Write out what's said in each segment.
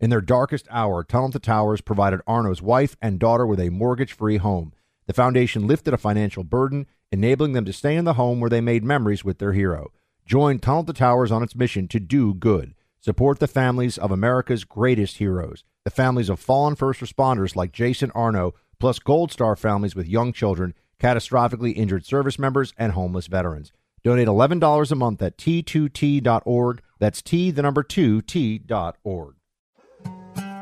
In their darkest hour, Tunnel to Towers provided Arno's wife and daughter with a mortgage free home. The foundation lifted a financial burden, enabling them to stay in the home where they made memories with their hero. Join Tunnel to Towers on its mission to do good. Support the families of America's greatest heroes, the families of fallen first responders like Jason Arno, plus Gold Star families with young children, catastrophically injured service members, and homeless veterans. Donate $11 a month at t2t.org. That's T, the number 2, t.org.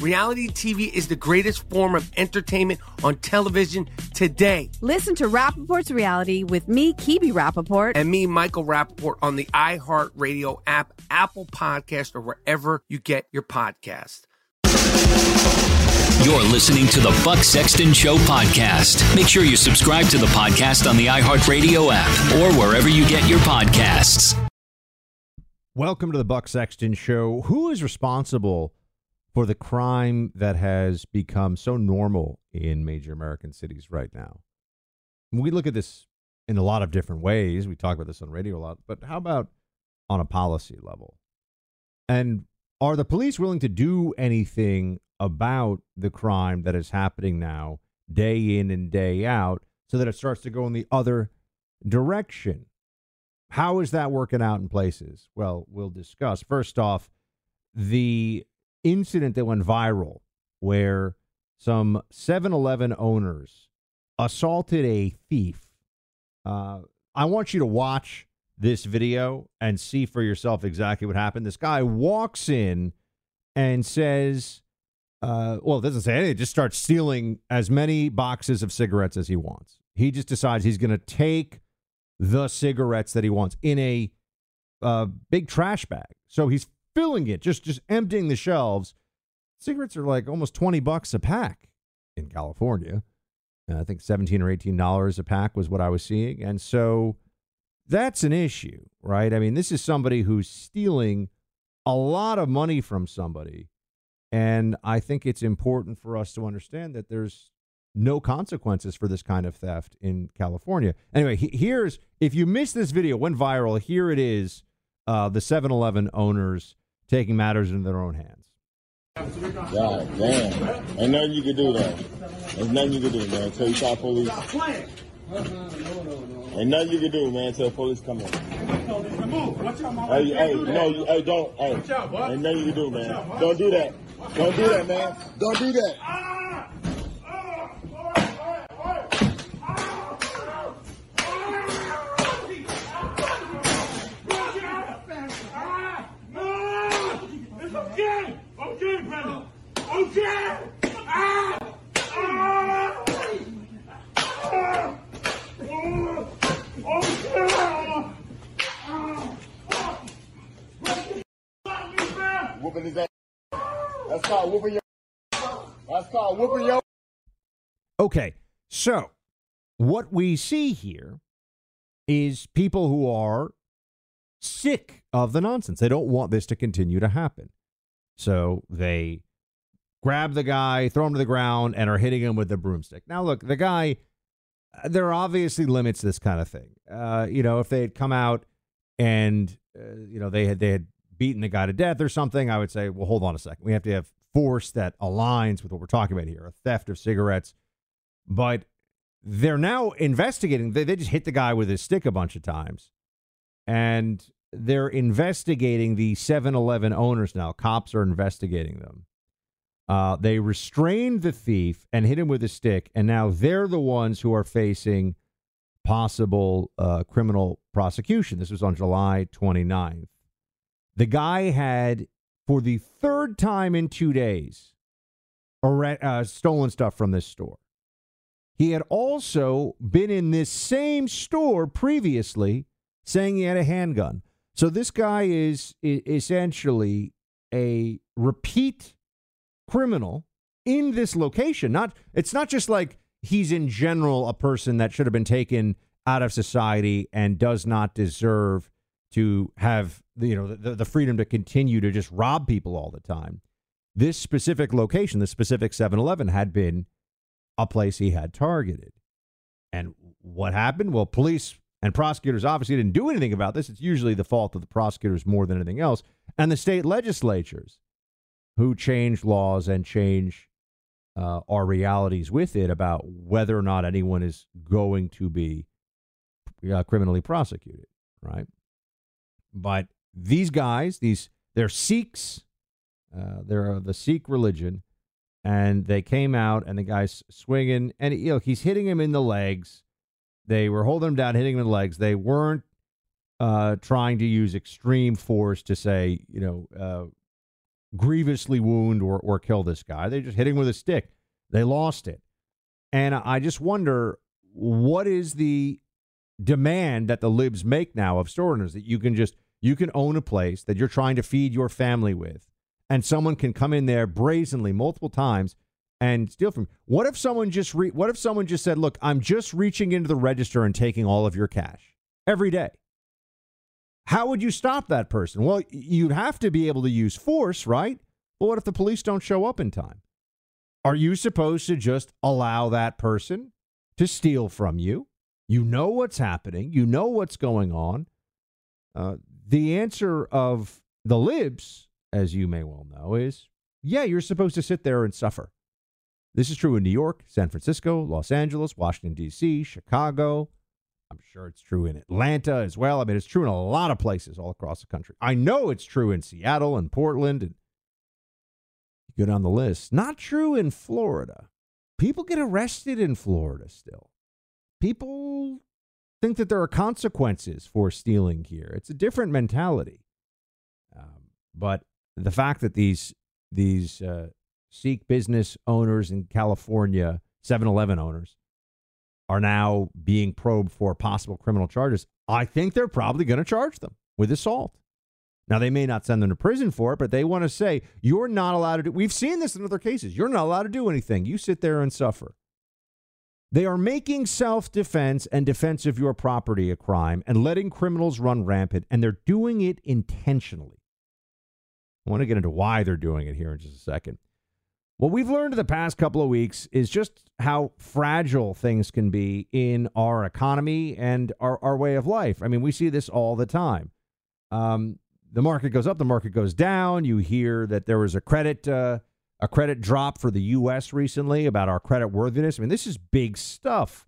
Reality TV is the greatest form of entertainment on television today. Listen to Rapaport's Reality with me, Kibi Rapaport. And me, Michael Rapaport, on the iHeartRadio app, Apple Podcast, or wherever you get your podcast. You're listening to the Buck Sexton Show podcast. Make sure you subscribe to the podcast on the iHeartRadio app or wherever you get your podcasts. Welcome to the Buck Sexton Show. Who is responsible for the crime that has become so normal in major American cities right now. We look at this in a lot of different ways. We talk about this on radio a lot, but how about on a policy level? And are the police willing to do anything about the crime that is happening now, day in and day out, so that it starts to go in the other direction? How is that working out in places? Well, we'll discuss. First off, the incident that went viral where some 7 Eleven owners assaulted a thief. Uh, I want you to watch this video and see for yourself exactly what happened. This guy walks in and says, uh, well, it doesn't say anything, just starts stealing as many boxes of cigarettes as he wants. He just decides he's going to take the cigarettes that he wants in a uh, big trash bag. So he's filling it, just just emptying the shelves. Cigarettes are like almost 20 bucks a pack in California. And I think 17 or 18 dollars a pack was what I was seeing. And so that's an issue, right? I mean, this is somebody who's stealing a lot of money from somebody. And I think it's important for us to understand that there's no consequences for this kind of theft in California. Anyway, here's if you missed this video, went viral, here it is uh, the 7 Eleven owners taking matters into their own hands. God damn. Ain't nothing you can do there. There's nothing you can do, man, until you call police. Ain't nothing you can do, man, until police come in. Hey, hey, no, you, hey, don't, hey. Ain't nothing you can do, man. Don't do that. Don't do that, man. Don't do that. Whooping your. Okay, so what we see here is people who are sick of the nonsense. They don't want this to continue to happen. So they grab the guy, throw him to the ground, and are hitting him with the broomstick. Now, look, the guy, uh, there are obviously limits to this kind of thing. Uh, you know, if they had come out and, uh, you know, they had, they had beaten the guy to death or something, I would say, well, hold on a second. We have to have force that aligns with what we're talking about here a theft of cigarettes. But they're now investigating. They, they just hit the guy with his stick a bunch of times. And they're investigating the 7 Eleven owners now. Cops are investigating them. Uh, they restrained the thief and hit him with a stick, and now they're the ones who are facing possible uh, criminal prosecution. This was on July 29th. The guy had, for the third time in two days, uh, stolen stuff from this store. He had also been in this same store previously saying he had a handgun. So this guy is, i essentially a repeat criminal in this location. Not it's not just like he's in general a person that should have been taken out of society and does not deserve to have you know the, the freedom to continue to just rob people all the time. This specific location, the specific 7-Eleven had been a place he had targeted. And what happened? Well, police and prosecutors obviously didn't do anything about this. It's usually the fault of the prosecutors more than anything else. And the state legislatures who change laws and change uh, our realities with it about whether or not anyone is going to be uh, criminally prosecuted, right? But these guys, these they're Sikhs, uh, they're the Sikh religion, and they came out and the guy's swinging, and you know he's hitting him in the legs. They were holding him down, hitting him in the legs. They weren't uh, trying to use extreme force to say, you know, uh, grievously wound or, or kill this guy. They just hit him with a stick. They lost it. And I just wonder what is the demand that the libs make now of store owners that you can just you can own a place that you're trying to feed your family with and someone can come in there brazenly multiple times and steal from you. What if someone just re- what if someone just said, "Look, I'm just reaching into the register and taking all of your cash every day." How would you stop that person? Well, you'd have to be able to use force, right? But what if the police don't show up in time? Are you supposed to just allow that person to steal from you? You know what's happening, you know what's going on. Uh, the answer of the libs, as you may well know, is yeah, you're supposed to sit there and suffer. This is true in New York, San Francisco, Los Angeles, Washington, D.C., Chicago, I'm sure it's true in Atlanta as well. I mean, it's true in a lot of places all across the country. I know it's true in Seattle and Portland and you go down the list. Not true in Florida. People get arrested in Florida still. People think that there are consequences for stealing here. It's a different mentality. Um, but the fact that these these uh, Sikh business owners in California, 7-Eleven owners, are now being probed for possible criminal charges, I think they're probably going to charge them with assault. Now, they may not send them to prison for it, but they want to say, you're not allowed to do. We've seen this in other cases. You're not allowed to do anything. You sit there and suffer. They are making self defense and defense of your property a crime and letting criminals run rampant, and they're doing it intentionally. I want to get into why they're doing it here in just a second. What we've learned in the past couple of weeks is just how fragile things can be in our economy and our, our way of life. I mean, we see this all the time. Um, the market goes up, the market goes down. You hear that there was a credit uh, a credit drop for the U.S. recently about our credit worthiness. I mean, this is big stuff.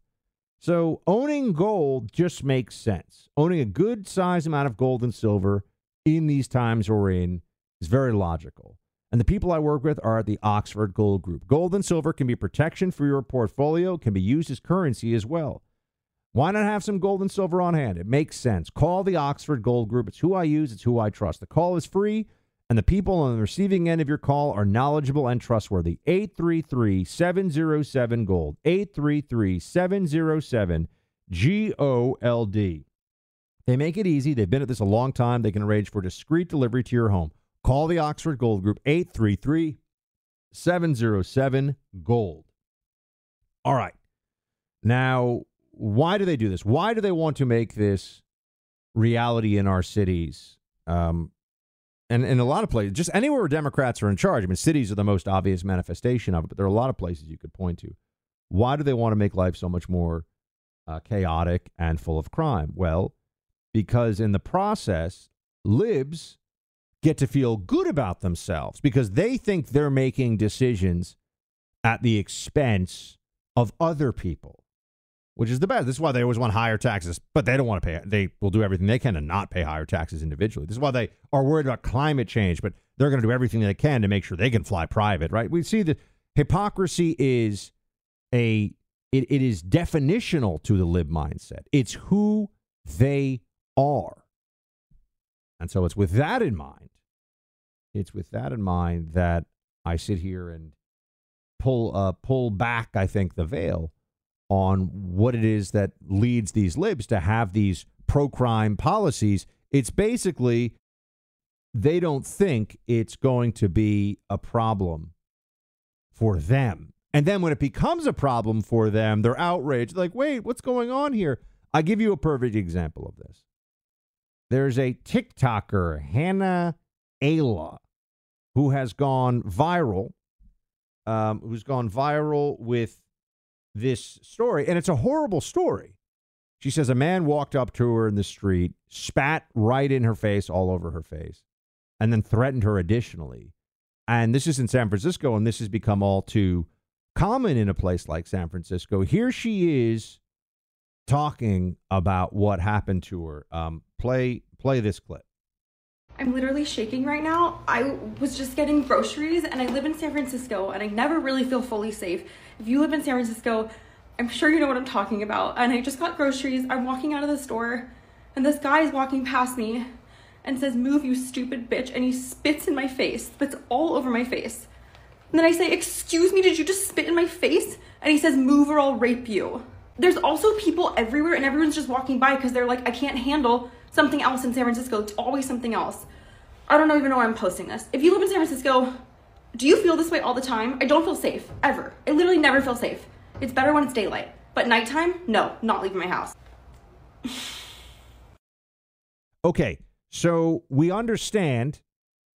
So owning gold just makes sense. Owning a good size amount of gold and silver in these times we're in is very logical. And the people I work with are at the Oxford Gold Group. Gold and silver can be protection for your portfolio, can be used as currency as well. Why not have some gold and silver on hand? It makes sense. Call the Oxford Gold Group. It's who I use, it's who I trust. The call is free, and the people on the receiving end of your call are knowledgeable and trustworthy. 833 707 Gold. 833 707 G O L D. They make it easy. They've been at this a long time. They can arrange for discreet delivery to your home. Call the Oxford Gold Group 833 707 Gold. All right. Now, why do they do this? Why do they want to make this reality in our cities? Um, and in a lot of places, just anywhere where Democrats are in charge. I mean, cities are the most obvious manifestation of it, but there are a lot of places you could point to. Why do they want to make life so much more uh, chaotic and full of crime? Well, because in the process, libs get to feel good about themselves because they think they're making decisions at the expense of other people, which is the best. This is why they always want higher taxes, but they don't want to pay. They will do everything they can to not pay higher taxes individually. This is why they are worried about climate change, but they're going to do everything they can to make sure they can fly private, right? We see that hypocrisy is a it, it is definitional to the lib mindset. It's who they are. And so it's with that in mind it's with that in mind that I sit here and pull uh, pull back, I think, the veil on what it is that leads these libs to have these pro crime policies. It's basically they don't think it's going to be a problem for them. And then when it becomes a problem for them, they're outraged. Like, wait, what's going on here? I give you a perfect example of this. There's a TikToker, Hannah Ayla, who has gone viral, um, who's gone viral with this story. And it's a horrible story. She says a man walked up to her in the street, spat right in her face, all over her face, and then threatened her additionally. And this is in San Francisco, and this has become all too common in a place like San Francisco. Here she is talking about what happened to her. Um, play play this clip. I'm literally shaking right now. I was just getting groceries and I live in San Francisco and I never really feel fully safe. If you live in San Francisco, I'm sure you know what I'm talking about. And I just got groceries. I'm walking out of the store and this guy is walking past me and says, Move, you stupid bitch. And he spits in my face, spits all over my face. And then I say, Excuse me, did you just spit in my face? And he says, Move or I'll rape you. There's also people everywhere and everyone's just walking by because they're like, I can't handle something else in San Francisco. It's always something else. I don't even know why I'm posting this. If you live in San Francisco, do you feel this way all the time? I don't feel safe, ever. I literally never feel safe. It's better when it's daylight. But nighttime, no, not leaving my house. okay, so we understand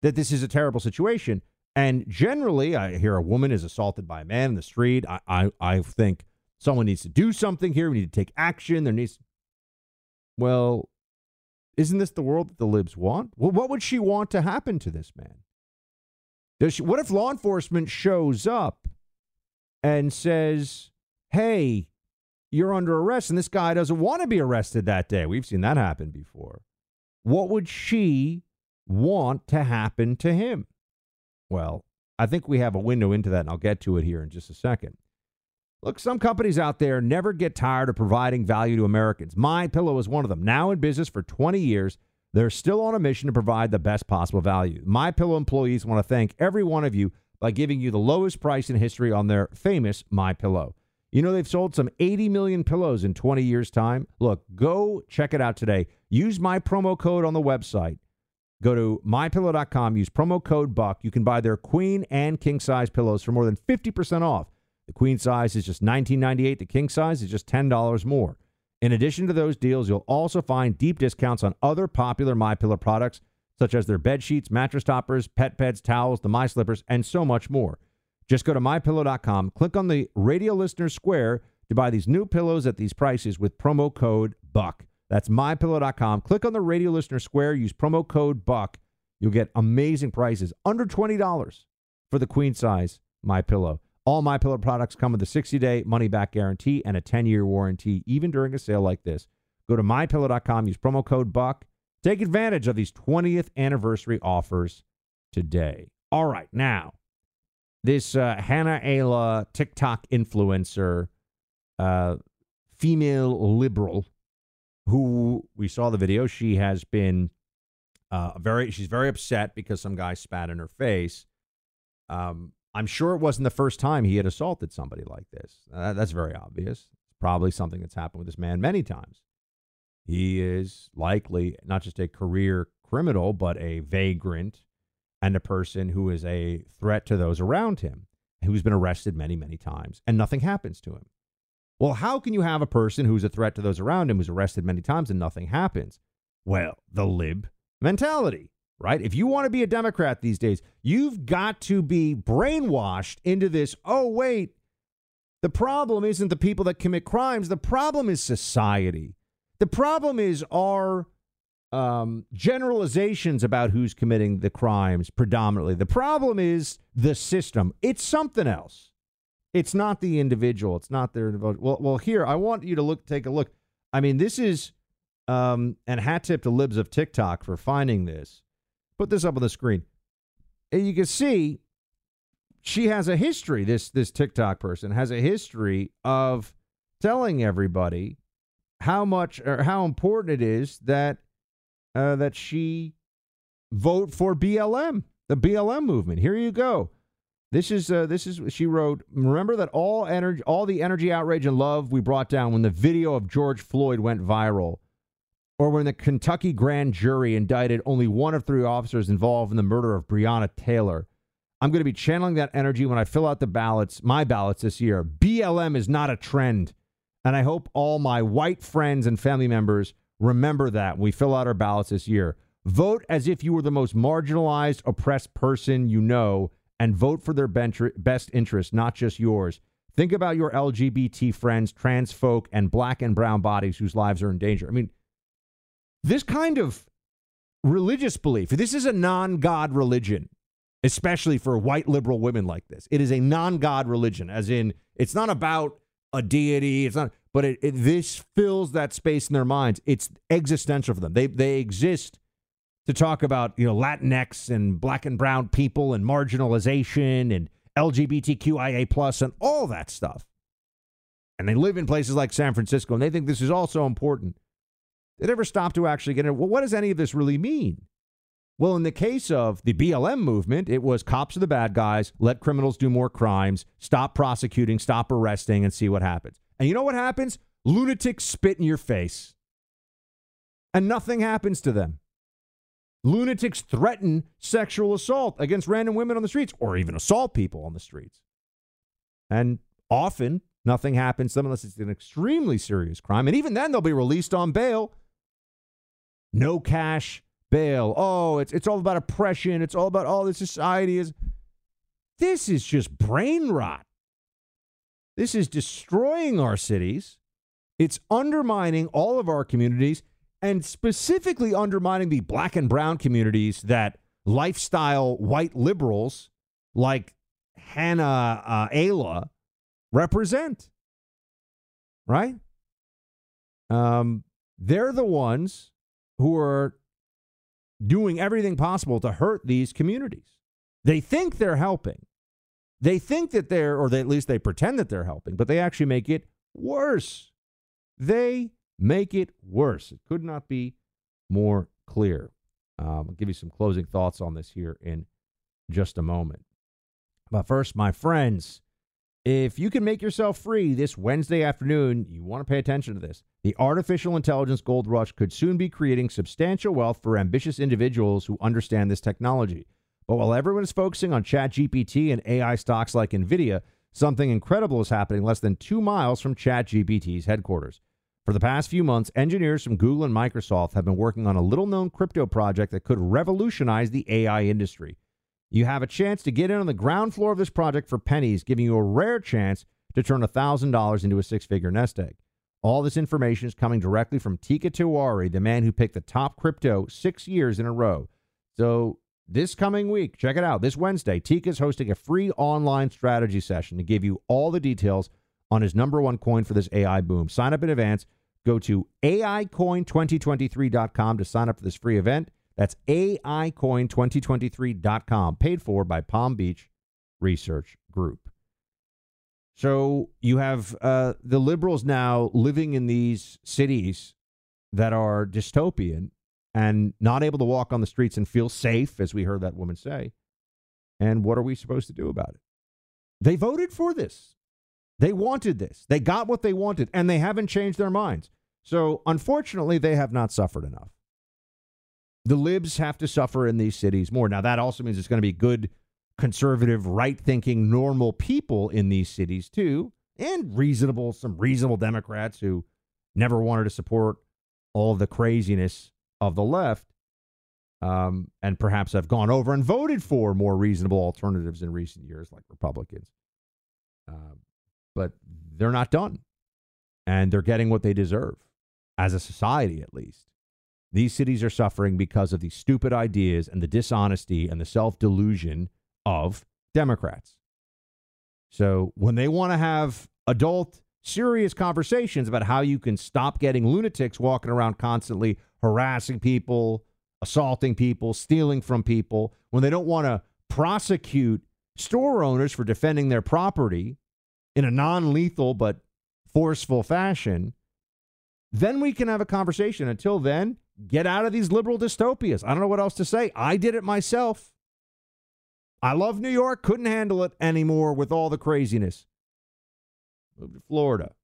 that this is a terrible situation. And generally, I hear a woman is assaulted by a man in the street. I, I, I think someone needs to do something here. We need to take action. There needs. Well, isn't this the world that the libs want? Well, what would she want to happen to this man? Does what if law enforcement shows up and says, hey, you're under arrest, and this guy doesn't want to be arrested that day? We've seen that happen before. What would she want to happen to him? Well, I think we have a window into that, and I'll get to it here in just a second. Look, some companies out there never get tired of providing value to Americans. My Pillow is one of them. Now in business for 20 years, they're still on a mission to provide the best possible value. My Pillow employees want to thank every one of you by giving you the lowest price in history on their famous My Pillow. You know they've sold some 80 million pillows in 20 years time. Look, go check it out today. Use my promo code on the website. Go to mypillow.com, use promo code buck. You can buy their queen and king size pillows for more than 50% off. The queen size is just $19.98. The king size is just $10 more. In addition to those deals, you'll also find deep discounts on other popular My Pillow products, such as their bed sheets, mattress toppers, pet beds, towels, the My Slippers, and so much more. Just go to mypillow.com, click on the radio listener square to buy these new pillows at these prices with promo code BUCK. That's mypillow.com. Click on the radio listener square, use promo code BUCK. You'll get amazing prices, under $20 for the queen size My Pillow. All My Pillow products come with a 60-day money-back guarantee and a 10-year warranty, even during a sale like this. Go to mypillow.com, use promo code BUCK. Take advantage of these 20th anniversary offers today. All right, now, this uh, Hannah Ayla TikTok influencer, uh, female liberal, who we saw the video, she has been uh, very, she's very upset because some guy spat in her face. Um, I'm sure it wasn't the first time he had assaulted somebody like this. Uh, that's very obvious. It's probably something that's happened with this man many times. He is likely not just a career criminal, but a vagrant and a person who is a threat to those around him, who's been arrested many, many times, and nothing happens to him. Well, how can you have a person who's a threat to those around him who's arrested many times and nothing happens? Well, the lib mentality, right? If you want to be a Democrat these days, you've got to be brainwashed into this. Oh, wait, the problem isn't the people that commit crimes, the problem is society. The problem is our um, generalizations about who's committing the crimes predominantly. The problem is the system. It's something else. It's not the individual. It's not their well. Well, here I want you to look, take a look. I mean, this is um, and hat tip to libs of TikTok for finding this. Put this up on the screen. And you can see she has a history, this this TikTok person has a history of telling everybody how much or how important it is that uh, that she vote for BLM, the BLM movement. Here you go. This is uh, this is she wrote. Remember that all energy, all the energy, outrage, and love we brought down when the video of George Floyd went viral or when the Kentucky grand jury indicted only one of three officers involved in the murder of Breonna Taylor. I'm going to be channeling that energy when I fill out the ballots, my ballots this year. BLM is not a trend. And I hope all my white friends and family members remember that when we fill out our ballots this year. Vote as if you were the most marginalized, oppressed person you know, and vote for their best interest, not just yours. Think about your LGBT friends, trans folk, and black and brown bodies whose lives are in danger. I mean, this kind of religious belief, this is a non God religion, especially for white liberal women like this. It is a non God religion, as in, it's not about a deity, it's not, but it, it, this fills that space in their minds. It's existential for them. They, they exist to talk about, you know, Latinx and black and brown people and marginalization and LGBTQIA plus and all that stuff. And they live in places like San Francisco and they think this is also important. They never stop to actually get it. Well, what does any of this really mean? Well, in the case of the BLM movement, it was cops are the bad guys, let criminals do more crimes, stop prosecuting, stop arresting, and see what happens. And you know what happens? Lunatics spit in your face. And nothing happens to them. Lunatics threaten sexual assault against random women on the streets or even assault people on the streets. And often nothing happens to them unless it's an extremely serious crime. And even then, they'll be released on bail no cash bail. Oh, it's it's all about oppression. It's all about all oh, the society is. This is just brain rot. This is destroying our cities. It's undermining all of our communities and specifically undermining the black and brown communities that lifestyle white liberals like Hannah uh, Ayla represent. Right? Um, they're the ones who are doing everything possible to hurt these communities. They think they're helping. They think that they're, or they, at least they pretend that they're helping, but they actually make it worse. They make it worse. It could not be more clear. Um, I'll give you some closing thoughts on this here in just a moment. But first, my friends, if you can make yourself free this Wednesday afternoon, you want to pay attention to this. The artificial intelligence gold rush could soon be creating substantial wealth for ambitious individuals who understand this technology. But while everyone is focusing on ChatGPT and AI stocks like Nvidia, something incredible is happening less than two miles from ChatGPT's headquarters. For the past few months, engineers from Google and Microsoft have been working on a little known crypto project that could revolutionize the AI industry. You have a chance to get in on the ground floor of this project for pennies, giving you a rare chance to turn $1,000 into a six figure nest egg. All this information is coming directly from Teeka Tiwari, the man who picked the top crypto six years in a row. So, this coming week, check it out. This Wednesday, Tika is hosting a free online strategy session to give you all the details on his number one coin for this AI boom. Sign up in advance. Go to AIcoin2023.com to sign up for this free event. That's AIcoin2023.com, paid for by Palm Beach Research Group. So you have uh, the liberals now living in these cities that are dystopian and not able to walk on the streets and feel safe, as we heard that woman say. And what are we supposed to do about it? They voted for this. They wanted this. They got what they wanted, and they haven't changed their minds. So, unfortunately, they have not suffered enough. The libs have to suffer in these cities more. Now, that also means it's going to be good, conservative, right thinking, normal people in these cities, too, and reasonable, some reasonable Democrats who never wanted to support all the craziness of the left um, and perhaps have gone over and voted for more reasonable alternatives in recent years, like Republicans. Uh, but they're not done, and they're getting what they deserve, as a society at least. These cities are suffering because of the stupid ideas and the dishonesty and the self delusion of Democrats. So when they want to have adult, serious conversations about how you can stop getting lunatics walking around constantly harassing people, assaulting people, stealing from people, when they don't want to prosecute store owners for defending their property in a non lethal but forceful fashion, then we can have a conversation. Until then, get out of these liberal dystopias. I don't know what else to say. I did it myself. I love New York, couldn't handle it anymore with all the craziness. Moved to Florida.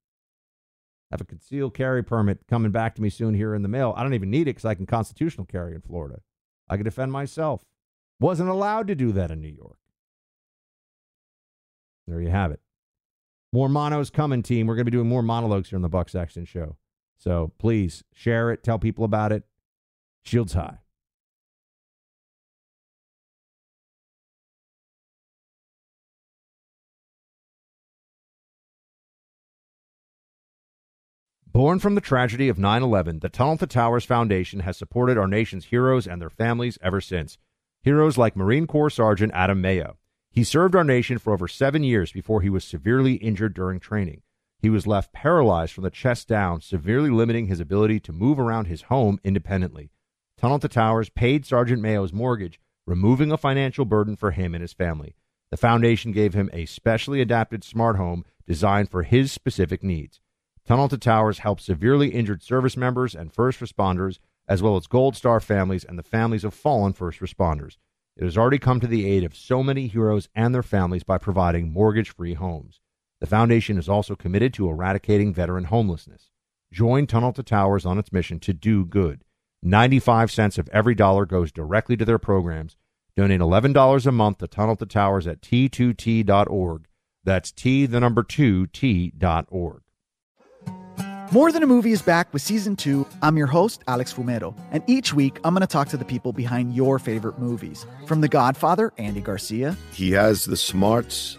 Have a concealed carry permit coming back to me soon here in the mail. I don't even need it because I can constitutional carry in Florida. I can defend myself. Wasn't allowed to do that in New York. There you have it. More monos coming, team. We're going to be doing more monologues here on the Buck Sexton Show. So please share it, tell people about it. Shields high. Born from the tragedy of 9 11, the Tunnel to Towers Foundation has supported our nation's heroes and their families ever since. Heroes like Marine Corps Sergeant Adam Mayo. He served our nation for over seven years before he was severely injured during training. He was left paralyzed from the chest down, severely limiting his ability to move around his home independently. Tunnel to Towers paid Sergeant Mayo's mortgage, removing a financial burden for him and his family. The foundation gave him a specially adapted smart home designed for his specific needs. Tunnel to Towers helps severely injured service members and first responders, as well as Gold Star families and the families of fallen first responders. It has already come to the aid of so many heroes and their families by providing mortgage free homes. The foundation is also committed to eradicating veteran homelessness. Join Tunnel to Towers on its mission to do good. 95 cents of every dollar goes directly to their programs. Donate $11 a month to Tunnel to Towers at t2t.org. That's T, the number 2, T.org. More Than a Movie is back with season two. I'm your host, Alex Fumero, and each week I'm going to talk to the people behind your favorite movies. From The Godfather, Andy Garcia. He has the smarts